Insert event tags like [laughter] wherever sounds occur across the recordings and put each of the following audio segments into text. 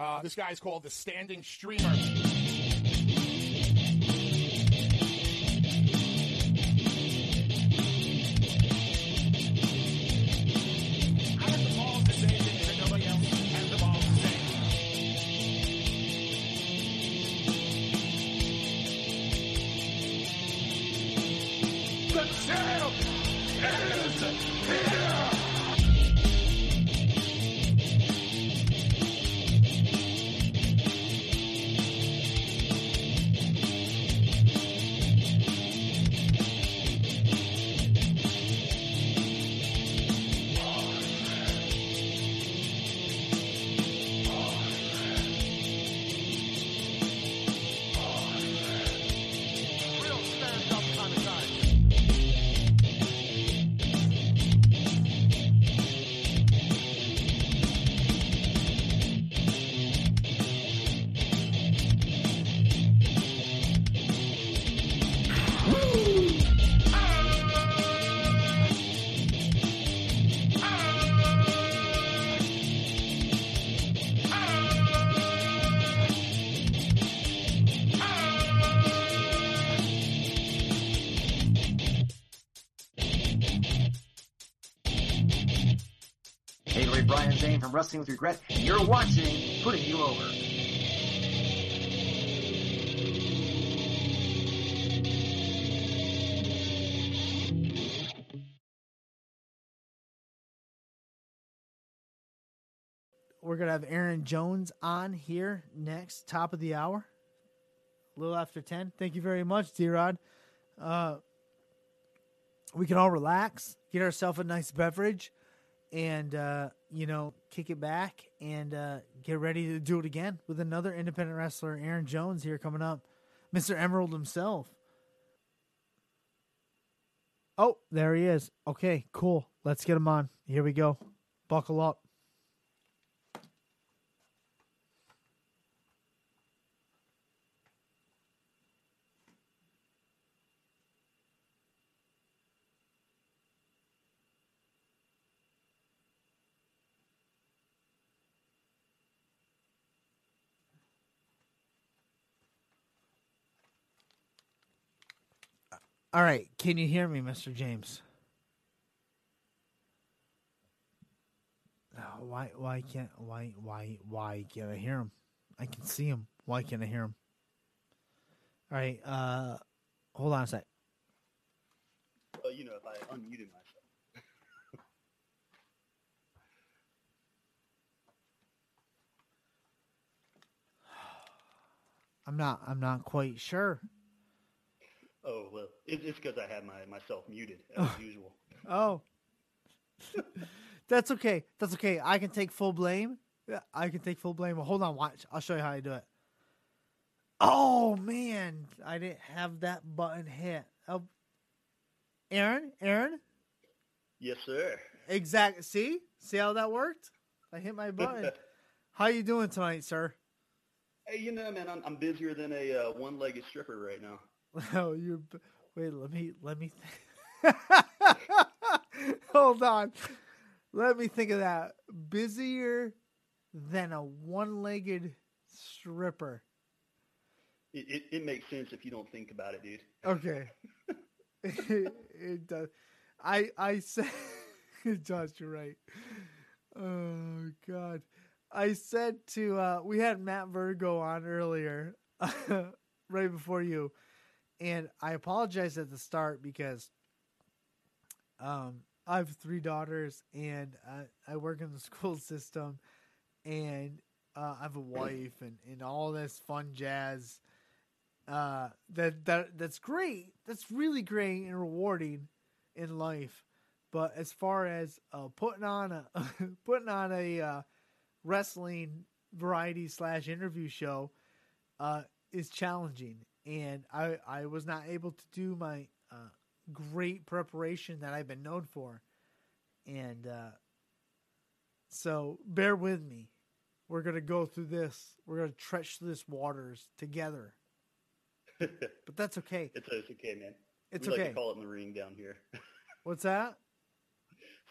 Uh, this guy's called the Standing Streamer. From Wrestling with Regret. You're watching Putting You Over. We're gonna have Aaron Jones on here next, top of the hour, a little after ten. Thank you very much, D Rod. Uh, we can all relax, get ourselves a nice beverage, and uh, you know, kick it back and uh, get ready to do it again with another independent wrestler, Aaron Jones, here coming up, Mister Emerald himself. Oh, there he is. Okay, cool. Let's get him on. Here we go. Buckle up. All right, can you hear me, Mr. James? Oh, why why can't why why why can't I hear him? I can see him. Why can't I hear him? All right, uh hold on a sec. Well, you know, if I unmuted myself. [sighs] I'm not I'm not quite sure. Oh well, it, it's because I had my myself muted as usual. Oh. [laughs] That's okay. That's okay. I can take full blame. Yeah, I can take full blame. Well, hold on, watch. I'll show you how I do it. Oh man, I didn't have that button hit. Oh, Aaron, Aaron, Yes, sir. exact. See, see how that worked? I hit my button. [laughs] how you doing tonight, sir? Hey, you know, man, I'm, I'm busier than a uh, one-legged stripper right now. Oh, you're. Wait, let me let me. Th- [laughs] Hold on. Let me think of that. Busier than a one-legged stripper. It, it, it makes sense if you don't think about it, dude. Okay. it, [laughs] [laughs] it does. I I said it does. You're right. Oh God. I said to uh, we had Matt Virgo on earlier, right before you, and I apologize at the start because um, I have three daughters and I, I work in the [laughs] school system, and uh, I have a wife and, and all this fun jazz. Uh, that that that's great. That's really great and rewarding in life. But as far as uh, putting on a [laughs] putting on a uh, wrestling variety slash interview show uh, is challenging, and I I was not able to do my uh, great preparation that I've been known for, and uh, so bear with me. We're gonna go through this. We're gonna trench this waters together, [laughs] but that's okay. It's, it's okay, man. It's we like okay. to call it in the ring down here. [laughs] What's that?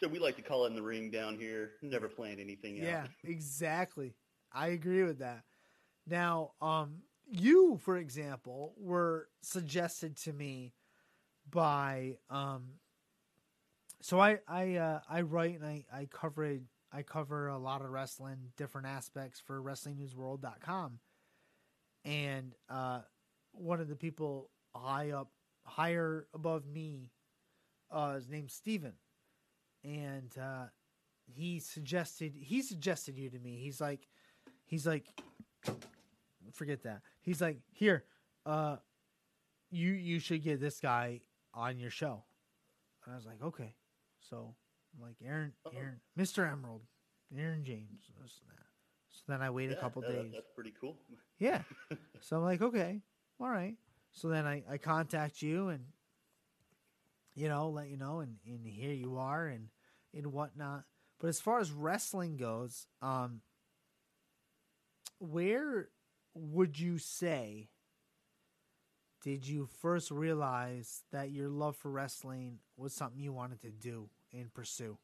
so we like to call it in the ring down here. Never planned anything Yeah, out. exactly. I agree with that. Now, um, you, for example, were suggested to me by um. So I I uh, I write and I I cover I cover a lot of wrestling, different aspects for WrestlingNewsWorld.com, and uh, one of the people high up, higher above me, uh, is named Steven. and uh, he suggested he suggested you to me. He's like, he's like, forget that. He's like, here, uh, you you should get this guy on your show. And I was like, okay. So I'm like Aaron, Uh-oh. Aaron, Mr. Emerald, Aaron James. this and that. So then I wait a couple that- days. That's pretty cool. [laughs] Yeah. [laughs] so I'm like, okay, all right. So then I, I contact you and, you know, let you know, and, and here you are and, and whatnot. But as far as wrestling goes, um, where would you say did you first realize that your love for wrestling was something you wanted to do and pursue?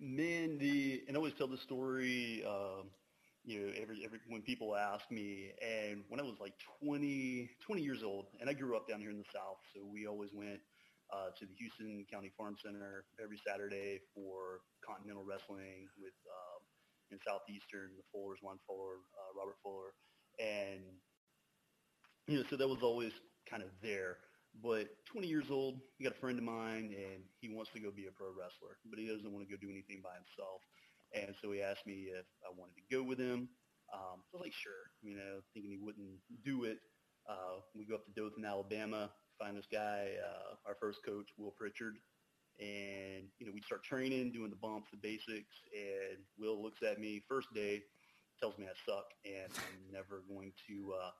Man, the and I always tell the story. Um, you know, every every when people ask me, and when I was like 20, 20 years old, and I grew up down here in the South, so we always went uh, to the Houston County Farm Center every Saturday for Continental Wrestling with um, in Southeastern, the Fullers, Ron Fuller, uh, Robert Fuller, and you know, so that was always kind of there. But 20 years old, you got a friend of mine, and he wants to go be a pro wrestler, but he doesn't want to go do anything by himself. And so he asked me if I wanted to go with him. Um, so I was like, sure, you know, thinking he wouldn't do it. Uh, we go up to Dothan, Alabama, find this guy, uh, our first coach, Will Pritchard. And, you know, we start training, doing the bumps, the basics. And Will looks at me first day, tells me I suck, and I'm never going to uh,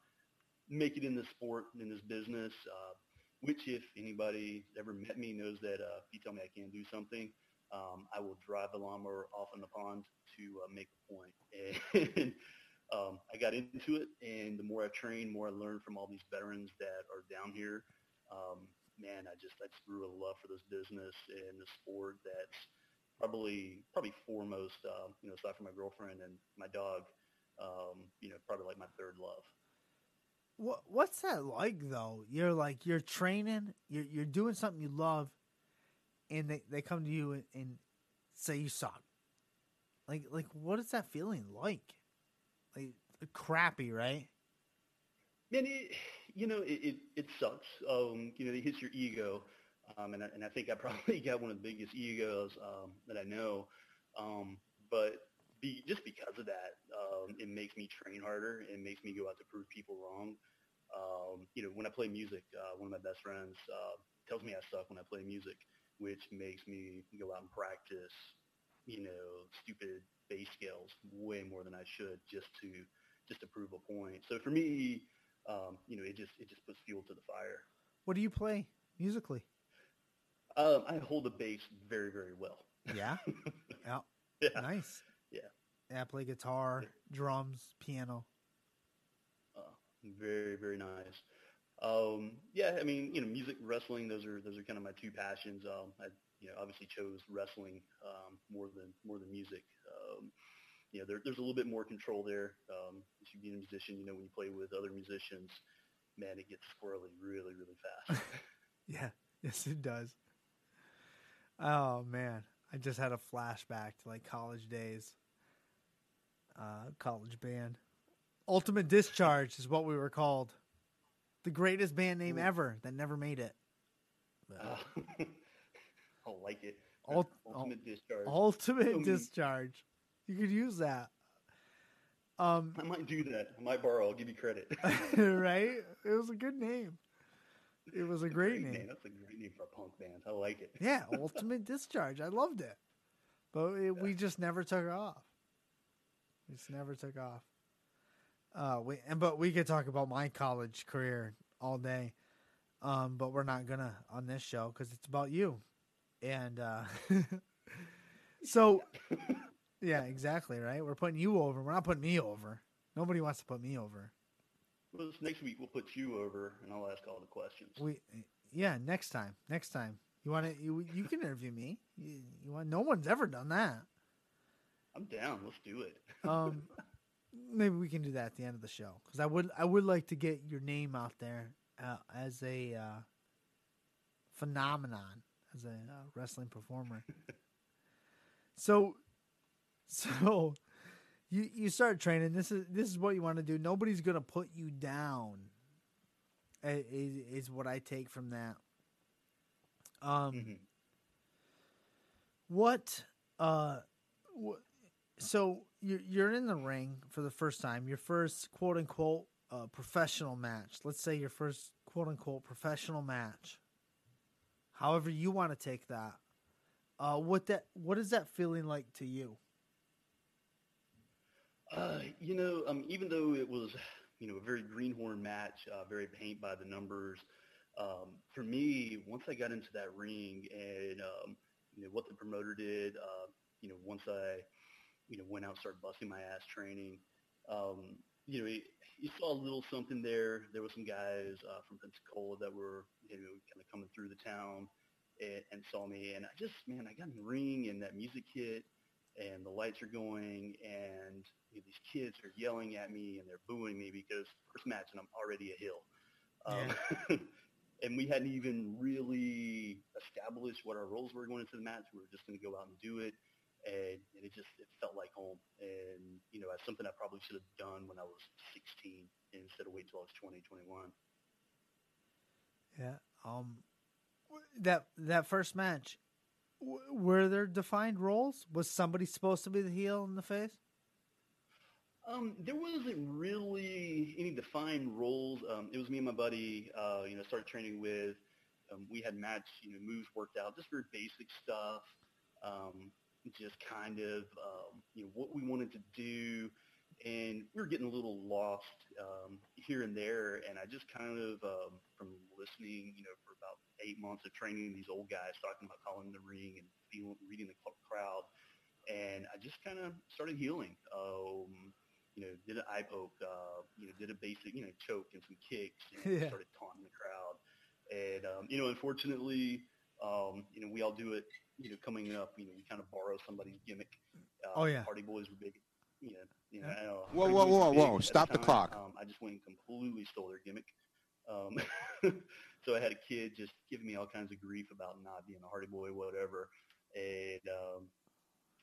make it in this sport, in this business. Uh, which if anybody ever met me knows that uh, if you tell me I can't do something, um, I will drive the lawnmower off in the pond to uh, make a point. [laughs] And um, I got into it, and the more I trained, more I learn from all these veterans that are down here. Um, man, I just I just grew a love for this business and the sport that's probably probably foremost, um, you know, aside from my girlfriend and my dog, um, you know, probably like my third love. What what's that like though? You're like you're training, you're you're doing something you love, and they, they come to you and, and say you suck. Like like what is that feeling like? Like crappy, right? Man, it, you know, it, it, it sucks. Um, you know, it hits your ego. Um, and, I, and I think I probably [laughs] got one of the biggest egos um, that I know. Um, but be, just because of that, um, it makes me train harder. It makes me go out to prove people wrong. Um, you know, when I play music, uh, one of my best friends uh, tells me I suck when I play music, which makes me go out and practice, you know, stupid bass scales way more than I should just to just to prove a point. So for me, um, you know, it just it just puts fuel to the fire. What do you play musically? Um, I hold the bass very very well. Yeah. [laughs] yeah. Yeah. Nice. Yeah. Yeah, I play guitar, drums, piano. Uh, very very nice. Um, yeah, I mean, you know, music, wrestling, those are those are kind of my two passions. Um, I, you know, obviously chose wrestling um, more than more than music. Um, you know, there, there's a little bit more control there. Um, if you being a musician, you know, when you play with other musicians, man, it gets squirrely really really fast. [laughs] Yeah. Yes, it does. Oh man, I just had a flashback to like college days. Uh, college band, Ultimate Discharge is what we were called. The greatest band name Ooh. ever that never made it. Uh, [laughs] I like it. Ult- Ultimate discharge. Ultimate mean- Discharge. You could use that. Um, I might do that. I might borrow. I'll give you credit. [laughs] right? It was a good name. It was a great name. That's a great name for a punk band. I like it. Yeah, [laughs] Ultimate Discharge. I loved it, but it, we just never took off. We just never took off. Uh, we and but we could talk about my college career all day, um, but we're not gonna on this show because it's about you, and uh, [laughs] so yeah, exactly right. We're putting you over. We're not putting me over. Nobody wants to put me over. Well, this next week we'll put you over, and I'll ask all the questions. We yeah, next time. Next time. You want to you you can interview me. You, you want no one's ever done that. I'm down. Let's do it. [laughs] Um, maybe we can do that at the end of the show because I would I would like to get your name out there uh, as a uh, phenomenon as a uh, wrestling performer. [laughs] so, so you you start training. This is this is what you want to do. Nobody's gonna put you down. Is is what I take from that. Um, Mhm. what uh wh- so you're you're in the ring for the first time your first quote unquote uh, professional match let's say your first quote unquote professional match however you want to take that uh what that what is that feeling like to you Uh, you know, um, even though it was, you know, a very greenhorn match, uh, very paint by the numbers, um, for me, once I got into that ring and, um, you know, what the promoter did, uh, you know, once I, you know, went out and started busting my ass training, um, you know, you saw a little something there. There were some guys uh, from Pensacola that were, you know, kind of coming through the town and, and saw me. And I just, man, I got in the ring and that music hit and the lights are going and you know, these kids are yelling at me and they're booing me because first match and I'm already a heel. Um, [laughs] and we hadn't even really established what our roles were going into the match. We were just going to go out and do it. And, and it just, it felt like home. And, you know, that's something I probably should have done when I was 16 instead of wait till I was 20, 21. yeah um that that first match w- were there defined roles was somebody supposed to be the heel in the face Um, there wasn't really any defined roles. Um, it was me and my buddy, uh, you know, started training with. Um, we had match, you know, moves worked out, just very basic stuff. Um, just kind of, um, you know, what we wanted to do. And we were getting a little lost um, here and there. And I just kind of, um, from listening, you know, eight months of training these old guys talking about calling the ring and feeling, reading the crowd. And I just kind of started healing. Um, you know, did an eye poke, uh, you know, did a basic, you know, choke and some kicks, and [laughs] Yeah. started taunting the crowd. And, um, you know, unfortunately, um, you know, we all do it, you know, coming up, you know, we kind of borrow somebody's gimmick. Uh, Oh, yeah. Hardy Boys were big, you know, you know, know, Whoa, whoa, whoa, whoa. Stop the time. clock. Um, I just went and completely stole their gimmick. Um, [laughs] so I had a kid just giving me all kinds of grief about not being a Hardy Boy, whatever. And, um,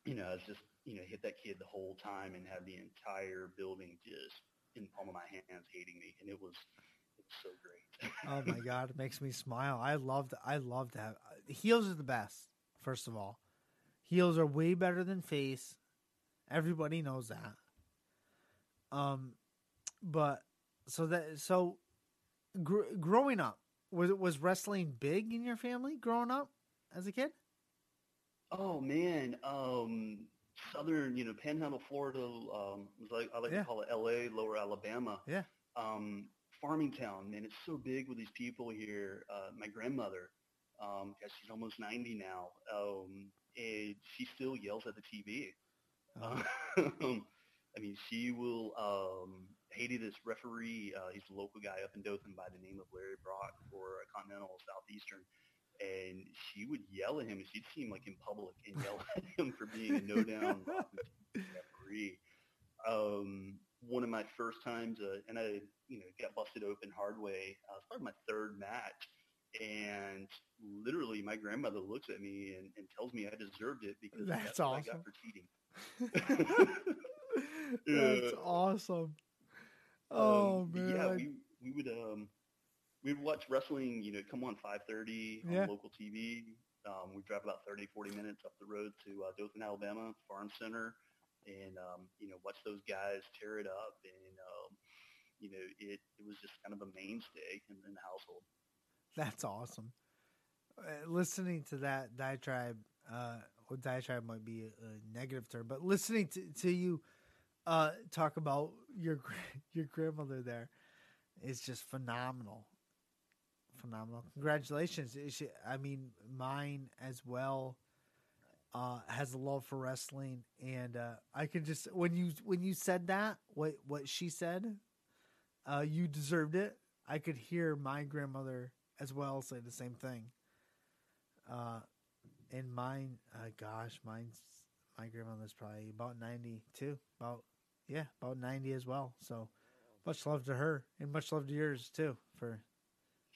you know, I was just, you know, hit that kid the whole time and had the entire building just in the palm of my hands hating me. And it was, it was so great. [laughs] Oh my god, it makes me smile. I love. I love that. Heels are the best. First of all, heels are way better than face. Everybody knows that. Um, but so that so gr- growing up was was wrestling big in your family growing up as a kid? Oh man, um, southern, you know, Panhandle, Florida, um, like I like Yeah. to call it L.A., Lower Alabama. Yeah. Um, farming town, man, it's so big with these people here. Uh, my grandmother, um, gosh, she's almost ninety now, um, and she still yells at the TV. Uh, [laughs] Um, I mean, she will. Um, hated this referee. Uh, he's a local guy up in Dothan by the name of Larry Brock for Continental Southeastern, and she would yell at him. And she'd see him like in public and yell at [laughs] him for being a no down [laughs] referee. Um, one of my first times, uh, and I, you know, got busted open hard way. Uh, it was probably my third match, and literally my grandmother looks at me and, and tells me I deserved it because That's that's, what I got for cheating. [laughs] That's Yeah. awesome. Oh Um, man. Yeah, we we would um we would watch wrestling, you know, come on 5:30 on Yeah. local TV. Um, we drive about 30, 40 minutes up the road to uh, Dothan, Alabama, Farm Center, and um, you know, watch those guys tear it up. And um, you know, it it was just kind of a mainstay in, in the household. That's awesome. Uh, listening to that diatribe, uh, well, diatribe might be a, a negative term, but listening to, to you uh, talk about your [laughs] your grandmother there is just phenomenal. Phenomenal. Congratulations. She- I mean, mine as well uh, has a love for wrestling, and uh, I can just when you when you said that what what she said, uh, you deserved it. I could hear my grandmother as well say the same thing. Uh, and mine, uh, gosh, mine's my grandmother's probably about ninety too. About yeah, about ninety as well. So much love to her and much love to yours too for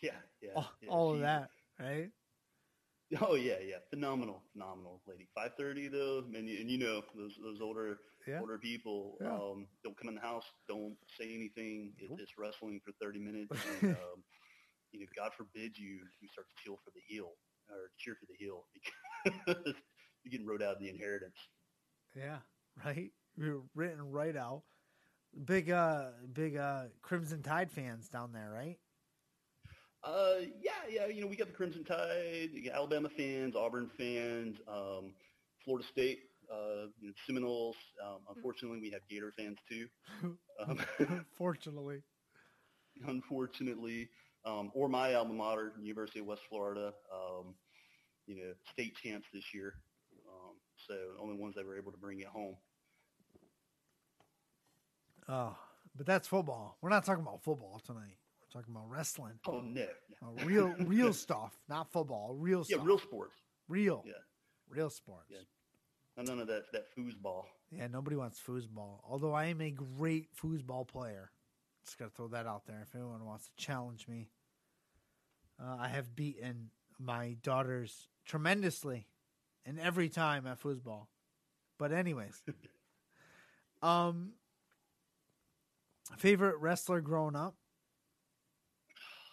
Yeah, yeah. all, yeah, all of that, right? Oh yeah, yeah. Phenomenal, phenomenal lady. Five thirty though, and you, and you know those those older Yeah. older people Yeah. um, don't come in the house, don't say anything. It's wrestling for thirty minutes. [laughs] And, um, you know, God forbid you you start to cheer for the heel or cheer for the heel [laughs] because you're getting rode out of the inheritance. Yeah, right. Written right out. Big uh big uh Crimson Tide fans down there, right? Uh, yeah, yeah. You know, we got the Crimson Tide, you got Alabama fans, Auburn fans, um, Florida State, uh, you know, Seminoles. Um, unfortunately, we have Gator fans too. [laughs] Um, [laughs] Fortunately. unfortunately, um, or my alma mater, University of West Florida. Um, you know, state champs this year. Um, so only ones that were able to bring it home. Oh, but that's football. We're not talking about football tonight. We're talking about wrestling. Oh no, no. Uh, real real [laughs] stuff, not football. Real yeah, stuff. real sports. real. Yeah. Real sports. Yeah. None of that that foosball. Yeah, nobody wants foosball. Although I am a great foosball player. Just gotta throw that out there. If anyone wants to challenge me, uh, I have beaten my daughters tremendously, and every time at foosball. But anyways, [laughs] um, favorite wrestler growing up?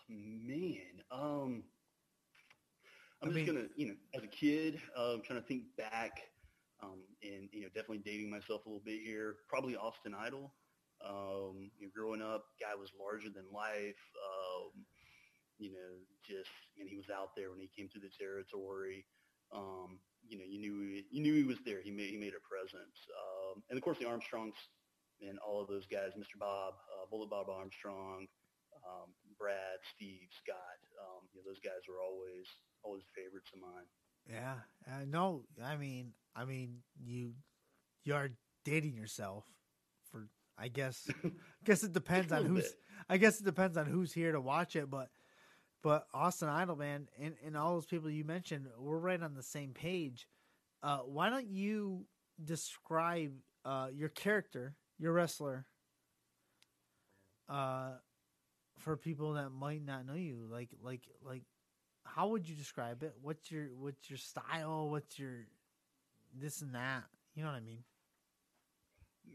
Man, um, I'm I just mean- gonna, you know, as a kid, uh, trying to think back, um, and you know, definitely dating myself a little bit here. Probably Austin Idol. Um, you know, growing up, guy was larger than life. Um, you know, just and he was out there when he came through the territory. Um, you know, you knew he, you knew he was there. He made he made a presence. Um, and of course, the Armstrongs and all of those guys, Mr. Bob, uh, Bullet Bob Armstrong, um, Brad, Steve, Scott. Um, you know, those guys were always always favorites of mine. Yeah, uh, no, I mean, I mean, you you are dating yourself for. I guess, [laughs] guess it depends on who's. bit. I guess it depends on who's here to watch it, but but Austin Idol, man, and, and all those people you mentioned, we're right on the same page. Uh, why don't you describe uh, your character, your wrestler, uh, for people that might not know you? Like like like, how would you describe it? What's your what's your style? What's your this and that? You know what I mean?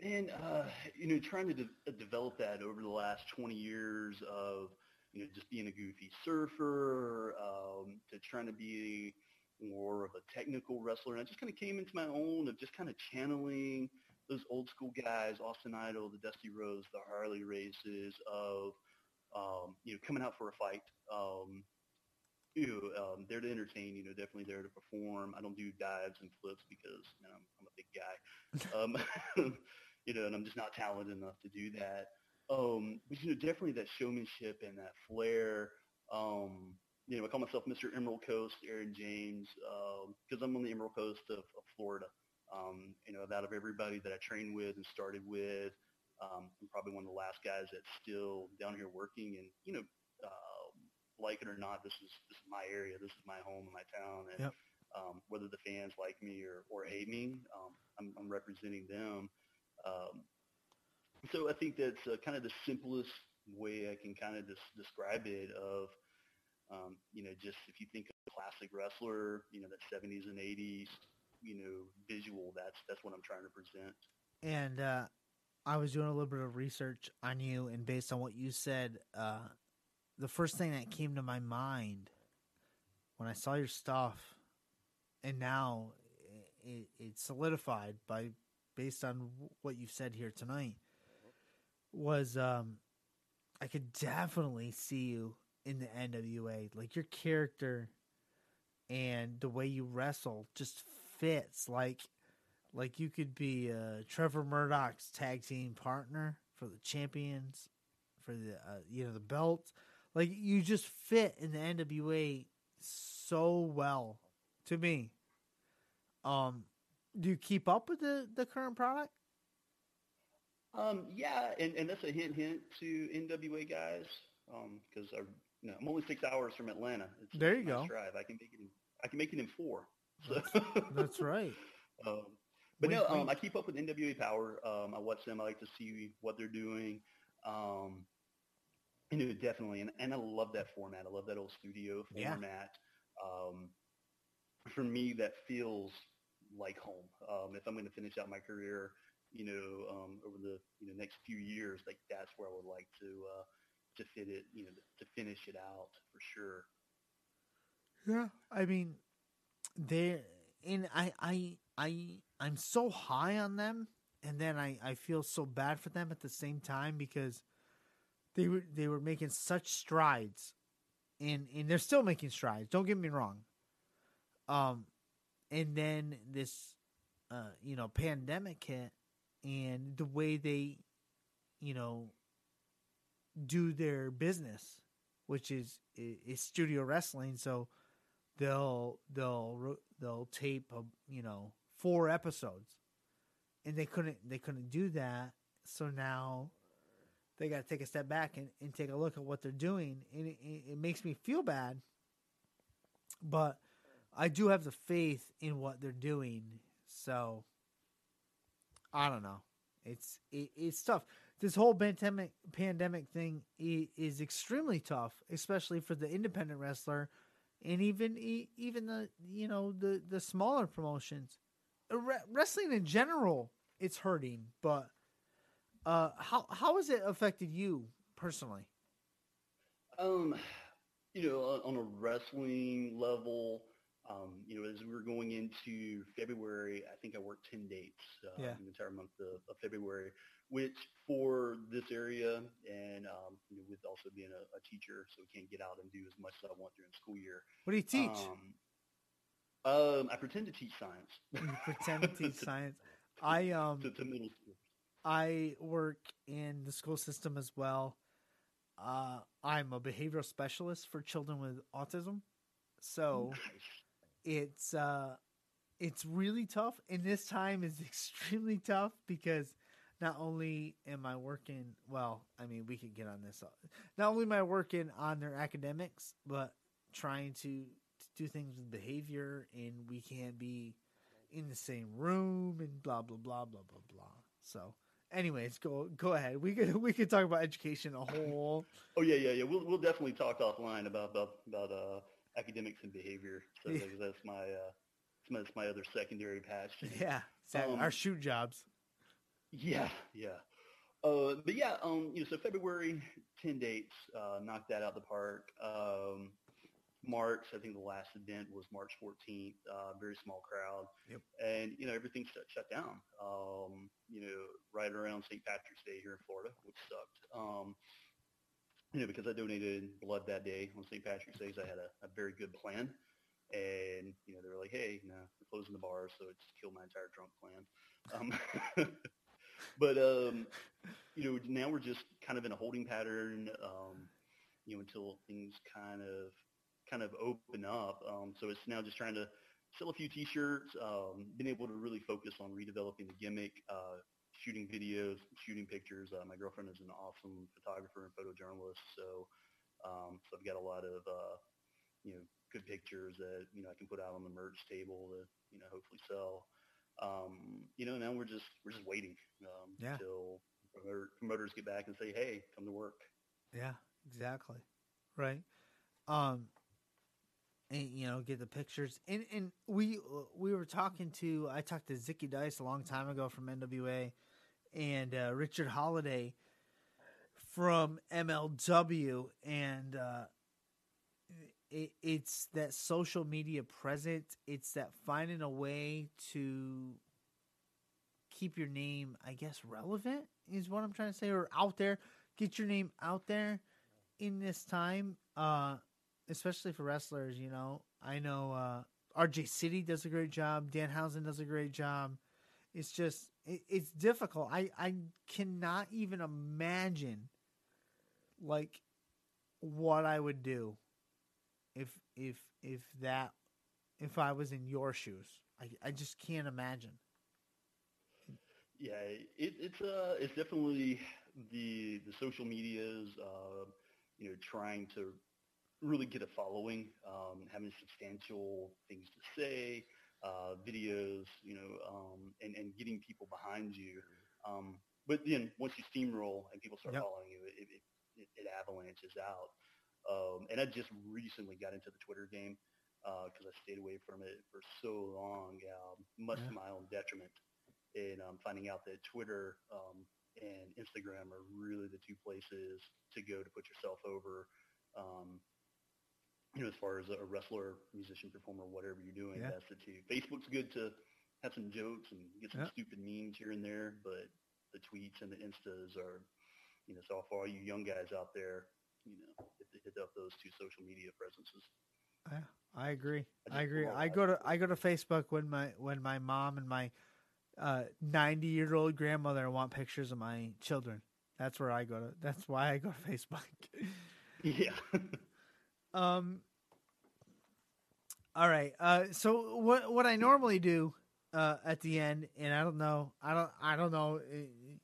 Man, uh, you know, trying to de- develop that over the last 20 years of, you know, just being a goofy surfer, um, to trying to be more of a technical wrestler. And I just kind of came into my own of just kind of channeling those old school guys, Austin Idol, the Dusty Rhodes, the Harley races of, um, you know, coming out for a fight. Um, you know, um, there to entertain, you know, definitely there to perform. I don't do dives and flips because you know, I'm, I'm a big guy. Um, [laughs] you know, and I'm just not talented enough to do that. Um, but you know, definitely that showmanship and that flair. Um, you know, I call myself Mr. Emerald Coast, Aaron James, because I'm on the Emerald Coast of, of Florida. Um, you know, out of everybody that I trained with and started with, um, I'm probably one of the last guys that's still down here working. And you know, um, like it or not, this is this is my area, this is my home and my town, and Yep. um, whether the fans like me or, or hate me, um, I'm, I'm representing them. Um, so I think that's uh, kind of the simplest way I can kind of des- describe it of, um, you know, just if you think of a classic wrestler, you know, that 70s and 80s, you know, visual, that's, that's what I'm trying to present. And uh, I was doing a little bit of research on you, and based on what you said, uh, the first thing that came to my mind when I saw your stuff, and now it, it's solidified by based on what you've said here tonight, was um, I could definitely see you in the NWA. Like your character and the way you wrestle just fits. Like like you could be uh, Trevor Murdoch's tag team partner for the champions, for the uh, you know the belt. Like you just fit in the NWA so well to me. Um, do you keep up with the the current product? Um, yeah, and, and that's a hint, hint to NWA guys, um because I, you know, I'm only six hours from Atlanta. It's There you go. Drive. I can make it. In, I can make it in four. That's [laughs] right. Um, But Wink, no, um. I keep up with NWA Power. Um, I watch them. I like to see what they're doing. Um, you know, definitely, and, and I love that format. I love that old studio Yeah. format. Um, for me, that feels like home. Um, if I'm going to finish out my career, you know, um, over the you know next few years, like that's where I would like to uh, to fit it, you know, to finish it out for sure. Yeah, I mean, they and I, I, I, I'm so high on them, and then I, I feel so bad for them at the same time because they were they were making such strides, and and they're still making strides. Don't get me wrong. Um, and then this, uh, you know, pandemic hit, and the way they, you know, do their business, which is is studio wrestling, so they'll they'll they'll tape a, you know four episodes. And they couldn't they couldn't do that. So now they got to take a step back and, and take a look at what they're doing. And it, it, makes me feel bad. But i do have the faith in what they're doing. So i don't know. It's it, it's tough. This whole pandemic pandemic thing is extremely tough especially for the independent wrestler and even even the you know the the smaller promotions. Uh, wrestling in general it's hurting but uh how how has it affected you personally? Um, you know, on, a wrestling level, um, you know, as we were going into February, I think I worked 10 dates uh, Yeah. the entire month of, of February, which for this area and, um, you know, with also being a, a teacher, so we can't get out and do as much as I want during the school year. what do you teach Um, um, I pretend to teach science. you pretend to [laughs] teach science i um to, to middle school. I work in the school system as well. Uh, I'm a behavioral specialist for children with autism, so Nice. it's uh, it's really tough. And this time is [laughs] extremely tough because not only am I working, well, I mean, we could get on this. Not only am I working on their academics, but trying to, to do things with behavior, and we can't be in the same room, and blah blah blah blah blah blah. So, anyways, go go ahead. We could we could talk about education a whole. [coughs] Oh yeah, yeah, yeah. We'll we'll definitely talk offline about about about uh, academics and behavior. So Yeah. that's- my uh, that's my, that's my other secondary passion. [laughs] Yeah, exactly. Um, our shoot jobs. Yeah, yeah. Uh, but yeah, um, you know, so February, ten dates, uh, knocked that out the park. Um, March, I think the last event was March 14th, uh, very small crowd. Yep. And, you know, everything shut, shut down, um, you know, right around St. Patrick's Day here in Florida, which sucked. Um, you know, because I donated blood that day on St. Patrick's Day, I had a, a very good plan. And, you know, they were like, hey, no, we're closing the bars, so it just killed my entire drunk plan. Um, [laughs] but, um, you know, now we're just kind of in a holding pattern, um, you know, until things kind of kind of open up. Um, so it's now just trying to sell a few T-shirts, um, been able to really focus on redeveloping the gimmick, uh, shooting videos, shooting pictures. Uh, my girlfriend is an awesome photographer and photojournalist, so um, so I've got a lot of uh, you know good pictures that you know I can put out on the merch table to you know hopefully sell. Um, you know, now we're just we're just waiting um, Yeah. until promoter, promoters get back and say, "Hey, come to work." Yeah, exactly. Right. Um and you know, get the pictures. And and we we were talking to I talked to Zicky Dice a long time ago from NWA and uh, Richard Holliday from MLW and uh it, it's that social media presence. It's that finding a way to keep your name, I guess, relevant is what I'm trying to say, or out there. Get your name out there in this time, uh, especially for wrestlers. You know, I know uh, RJ City does a great job. Dan Danhausen does a great job. It's just it, it's difficult. I I cannot even imagine like what I would do if if if that if I was in your shoes. I I just can't imagine. Yeah, it, it's uh, it's definitely the the social medias, uh, you know, trying to really get a following, um, having substantial things to say, uh, videos, you know, um, and, and getting people behind you. Um, but then once you steamroll and people start Yep. following you, it, it, it, it avalanches out. Um, and I just recently got into the Twitter game because I stayed away from it for so long, um, much Yeah. to my own detriment. And um, finding out that Twitter um, and Instagram are really the two places to go to put yourself over. Um, you know, as far as a wrestler, musician, performer, whatever you're doing, Yeah. that's the two. Facebook's good to have some jokes and get some Yeah. stupid memes here and there, but the tweets and the instas are, you know, so for all you young guys out there, you know, hit, hit up those two social media presences. Yeah, I agree. I I agree. I go to I go to Facebook when my when my mom and my uh, ninety year old grandmother want pictures of my children. That's where I go to. That's why I go to [laughs] Facebook. Yeah. [laughs] Um. All right. Uh. So what what I normally do uh at the end, and I don't know, I don't I don't know. uh,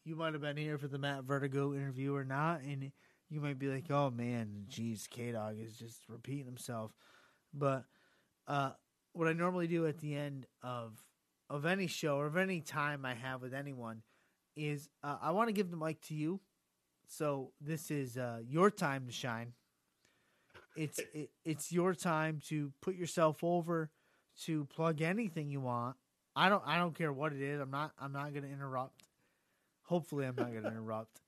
You might have been here for the Matt Vertigo interview or not, and you might be like, "Oh man, geez, K Dog is just repeating himself." But uh, what I normally do at the end of of any show or of any time I have with anyone is uh, I want to give the mic to you. So this is uh, your time to shine. It's [laughs] it, it's your time to put yourself over to plug anything you want. I don't i don't care what it is. I'm not i'm not going to interrupt. Hopefully i'm not going [laughs] to interrupt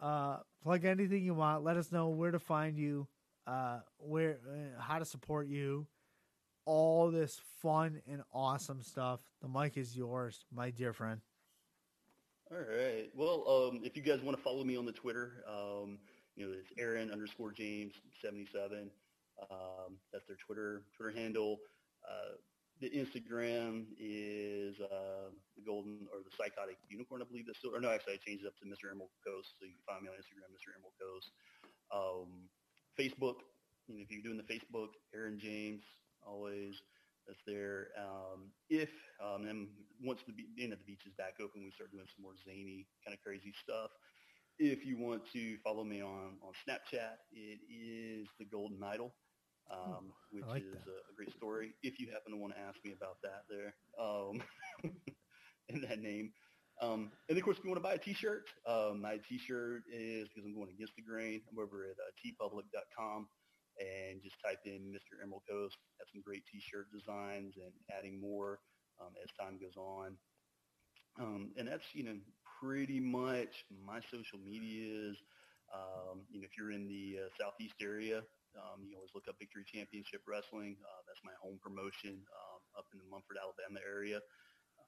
uh plug anything you want let us know where to find you uh where uh, how to support you all this fun and awesome stuff the mic is yours my dear friend All right. Well, um, if you guys want to follow me on the Twitter, um, you know, it's Aaron underscore James seventy seven. Um, that's their Twitter Twitter handle. Uh, the Instagram is uh, Golden or the Psychotic Unicorn, I believe that's still. Or no, actually, I changed it up to Mr. Emerald Coast, so you can find me on Instagram, Mr. Emerald Coast. Um, Facebook, you know, if you're doing the Facebook, Aaron James, always that's there. Um, if um, then once the be- end of the beach is back open, we start doing some more zany, kind of crazy stuff. If you want to follow me on, on Snapchat, it is the Golden Idol, um, which like is a, a great story. If you happen to want to ask me about that there, um, [laughs] [laughs] and that name. Um, and of course, if you want to buy a T-shirt, um, my T-shirt is because I'm going against the grain. I'm over at uh, teepublic.com and just type in Mr. Emerald Coast. Have some great T-shirt designs and adding more um, as time goes on. Um, and that's you know pretty much my social medias. Um, you know, if you're in the uh, southeast area, um, you always look up Victory Championship Wrestling. Uh, that's my home promotion um, up in the Munford, Alabama area.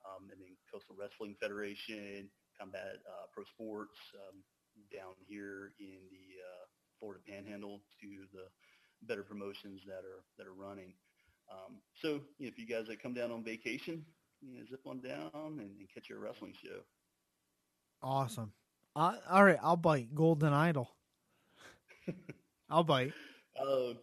Um, and then Coastal Wrestling Federation, Combat uh, Pro Sports um, down here in the uh, Florida Panhandle to the better promotions that are that are running. Um, so you know, if you guys that come down on vacation, you know, zip on down and, and catch your wrestling show. awesome uh, all right i'll bite golden idol [laughs] i'll bite Uh,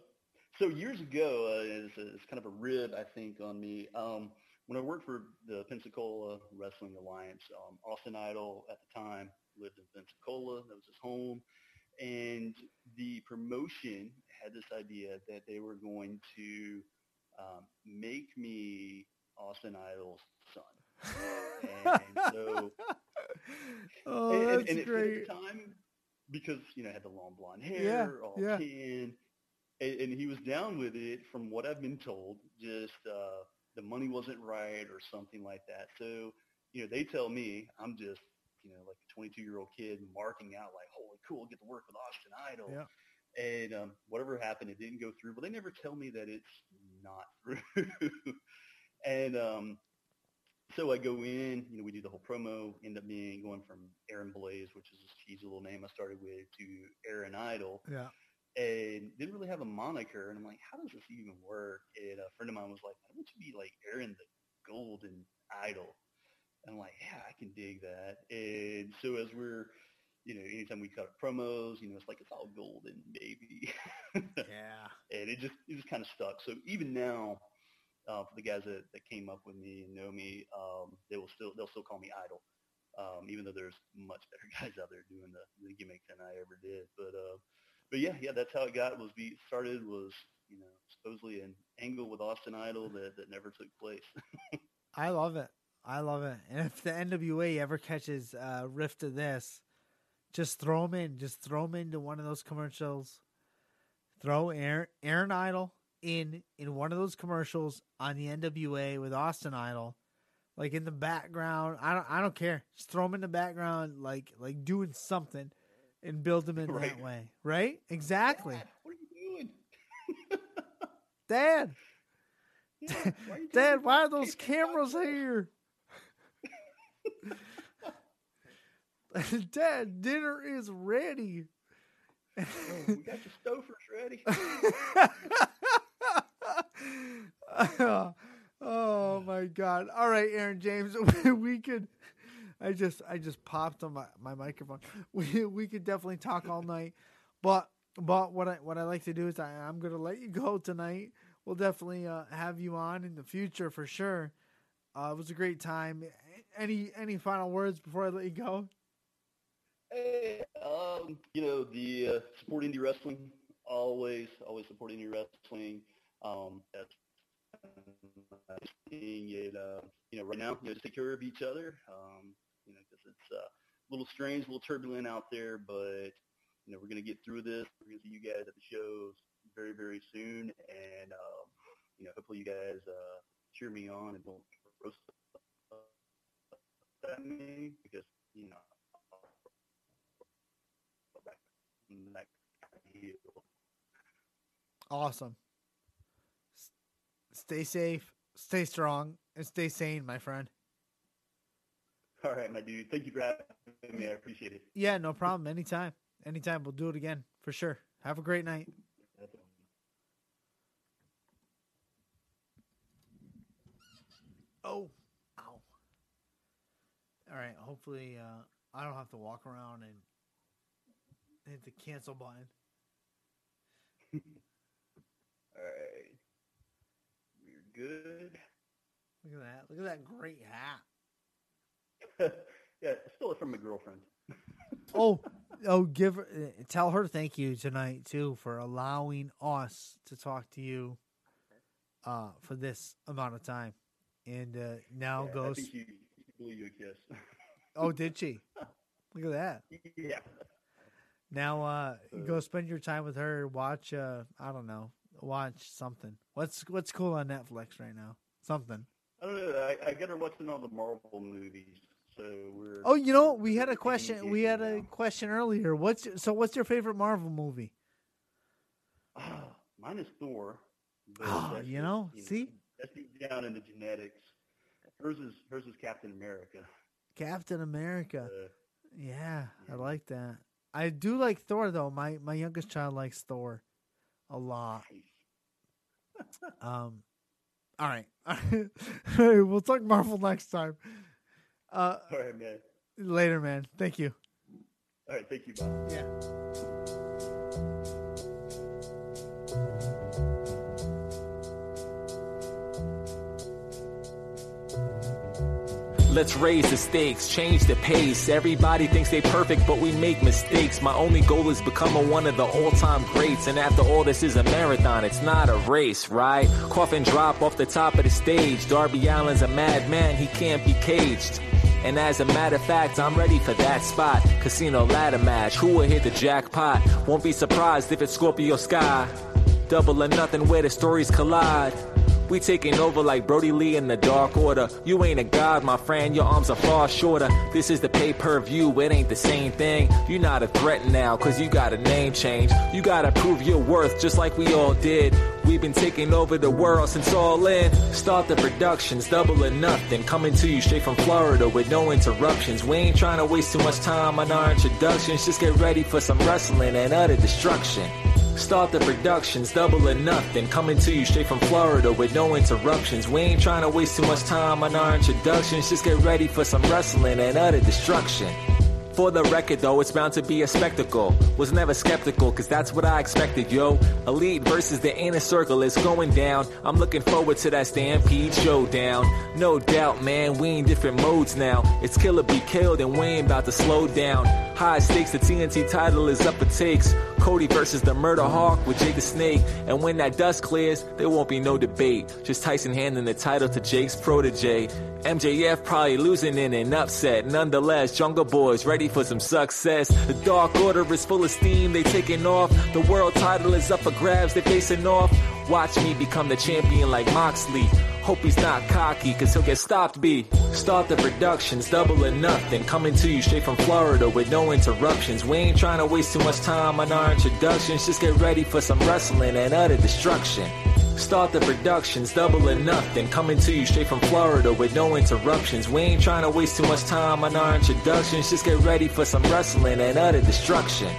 so years ago, uh, it's, it's kind of a rib, I think, on me. Um, when I worked for the Pensacola Wrestling Alliance, um, Austin Idol at the time lived in Pensacola. That was his home. And the promotion had this idea that they were going to um, make me Austin Idol's son. And so [laughs] oh and, and- that's and it fit great at the time because you know I had the long blonde hair, Yeah, all yeah. tan, and, and he was down with it. From what I've been told, just uh, the money wasn't right or something like that. So you know they tell me I'm just you know like a 22 year old kid marking out like holy cool, get to work with Austin Idol. Yeah. And um, whatever happened, it didn't go through. But they never tell me that it's not [laughs] through. and um, so I go in, you know, we do the whole promo, end up being going from Aaron Blaze, which is this cheesy little name I started with, to Aaron Idol, yeah and didn't really have a moniker. And I'm like, how does this even work? And a friend of mine was like, why don't you be like Aaron the Golden Idol? And I'm like, yeah, I can dig that. And so as we're, you know, anytime we cut promos, you know, it's like it's all golden, baby. [laughs] yeah and it just it just kind of stuck. So even now, uh, for the guys that, that came up with me and know me, um, they will still they'll still call me Idol, um, even though there's much better [laughs] guys out there doing the, the gimmick than I ever did. But uh, but yeah, yeah, that's how it got. Was we started was you know, supposedly an angle with Austin Idol that, that never took place. [laughs] I love it. I love it. And if the NWA ever catches uh, rift of this, just throw him in. Just throw him into one of those commercials. Throw Aaron, Aaron Idol in in one of those commercials on the NWA with Austin Idol, like in the background. I don't I don't care. Just throw him in the background, like like doing something, and build them in [laughs] Right. that way. Right? Exactly. Dad, what are you doing? [laughs] Dad, Yeah, why [laughs] Dad, why are those cameras here? Dad, dinner is ready. Oh, we got the Stouffer's ready. oh my god. All right, Aaron James, we could I just I just popped on my, my microphone. [laughs] We we could definitely talk all night. But but what I what I like to do is I, I'm gonna let you go tonight. We'll definitely uh, have you on in the future for sure. Uh, it was a great time. Any any final words before I let you go? Hey, um, you know, the uh, support indie wrestling, always, always support indie wrestling. Um, that's thing, it, uh, you know, right now, you know, take care of each other. Um, you know, because it's uh, a little strange, a little turbulent out there, but you know, we're gonna get through this. We're gonna see you guys at the shows very, very soon, and um, you know, hopefully you guys uh, cheer me on and don't roast at me because you know. Awesome. Stay safe, stay strong, and stay sane, my friend. All right, my dude. Thank you for having me. I appreciate it. Yeah, no problem. Anytime. Anytime. We'll do it again for sure. Have a great night. Oh, ow. All right. Hopefully, uh, I don't have to walk around and hit the cancel button. [laughs] All right. Good. Look at that. Look at that great hat. [laughs] yeah, I stole it from my girlfriend. [laughs] Oh, oh, give her, uh, tell her thank you tonight too for allowing us to talk to you uh for this amount of time. And uh now Yeah, I goes think she blew you a kiss. [laughs] Oh, did she? Look at that. yeah. Now uh Uh, go spend your time with her, watch uh I don't know, watch something. What's what's cool on Netflix right now? Something. I don't know. I, I got her watching all the Marvel movies, so we're. Oh, you know, we had a question we had a question earlier. What's so what's your favorite Marvel movie? now. [sighs] Mine is Thor. Oh, that's you know, see? that's deep down in the genetics. Hers is hers is Captain America. Captain America. Uh, Yeah, I like that. I do like Thor though. My my youngest child likes Thor a lot. Um, all right, [laughs] all right. we'll talk Marvel next time. Uh, All right, man. later, man. Thank you. All right, thank you, Bob. Yeah. Let's raise the stakes, change the pace. Everybody thinks they perfect, but we make mistakes. My only goal is becoming one of the all-time greats. And after all, this is a marathon, it's not a race, right? Coffin drop off the top of the stage. Darby Allin's a madman, he can't be caged. And as a matter of fact, I'm ready for that spot. Casino ladder match, who will hit the jackpot? Won't be surprised if it's Scorpio Sky. Double or nothing where the stories collide. We taking over like Brodie Lee in the Dark Order. You ain't a god, my friend, your arms are far shorter. This is the pay per view, it ain't the same thing. you not a threat now, cause you got a name change. You gotta prove your worth just like we all did. We've been taking over the world since all in. Start the productions, double or nothing. Coming to you straight from Florida with no interruptions. We ain't trying to waste too much time on our introductions. Just get ready for some wrestling and utter destruction. Start the productions, double or nothing. Coming to you straight from Florida with no interruptions. We ain't trying to waste too much time on our introductions. Just get ready for some wrestling and utter destruction. For the record though, it's bound to be a spectacle. Was never skeptical, cause that's what I expected, yo. Elite versus the inner circle is going down. I'm looking forward to that Stampede showdown. No doubt, man, we in different modes now. It's kill or be killed, and we ain't about to slow down. High stakes, the TNT title is up for takes. Cody versus the Murder Hawk with Jake the Snake. And when that dust clears, there won't be no debate. Just Tyson handing the title to Jake's protege. MJF probably losing in an upset. Nonetheless, Jungle Boys ready for some success. The Dark Order is full of steam, they taking off. The world title is up for grabs, they facing off. Watch me become the champion like Moxley. Hope he's not cocky, cause he'll get stopped B. Start the productions, double or nothing. Coming to you straight from Florida with no interruptions. We ain't trying to waste too much time on our introductions. Just get ready for some wrestling and utter destruction. Start the productions, double or nothing. Coming to you straight from Florida with no interruptions. We ain't trying to waste too much time on our introductions. Just get ready for some wrestling and utter destruction.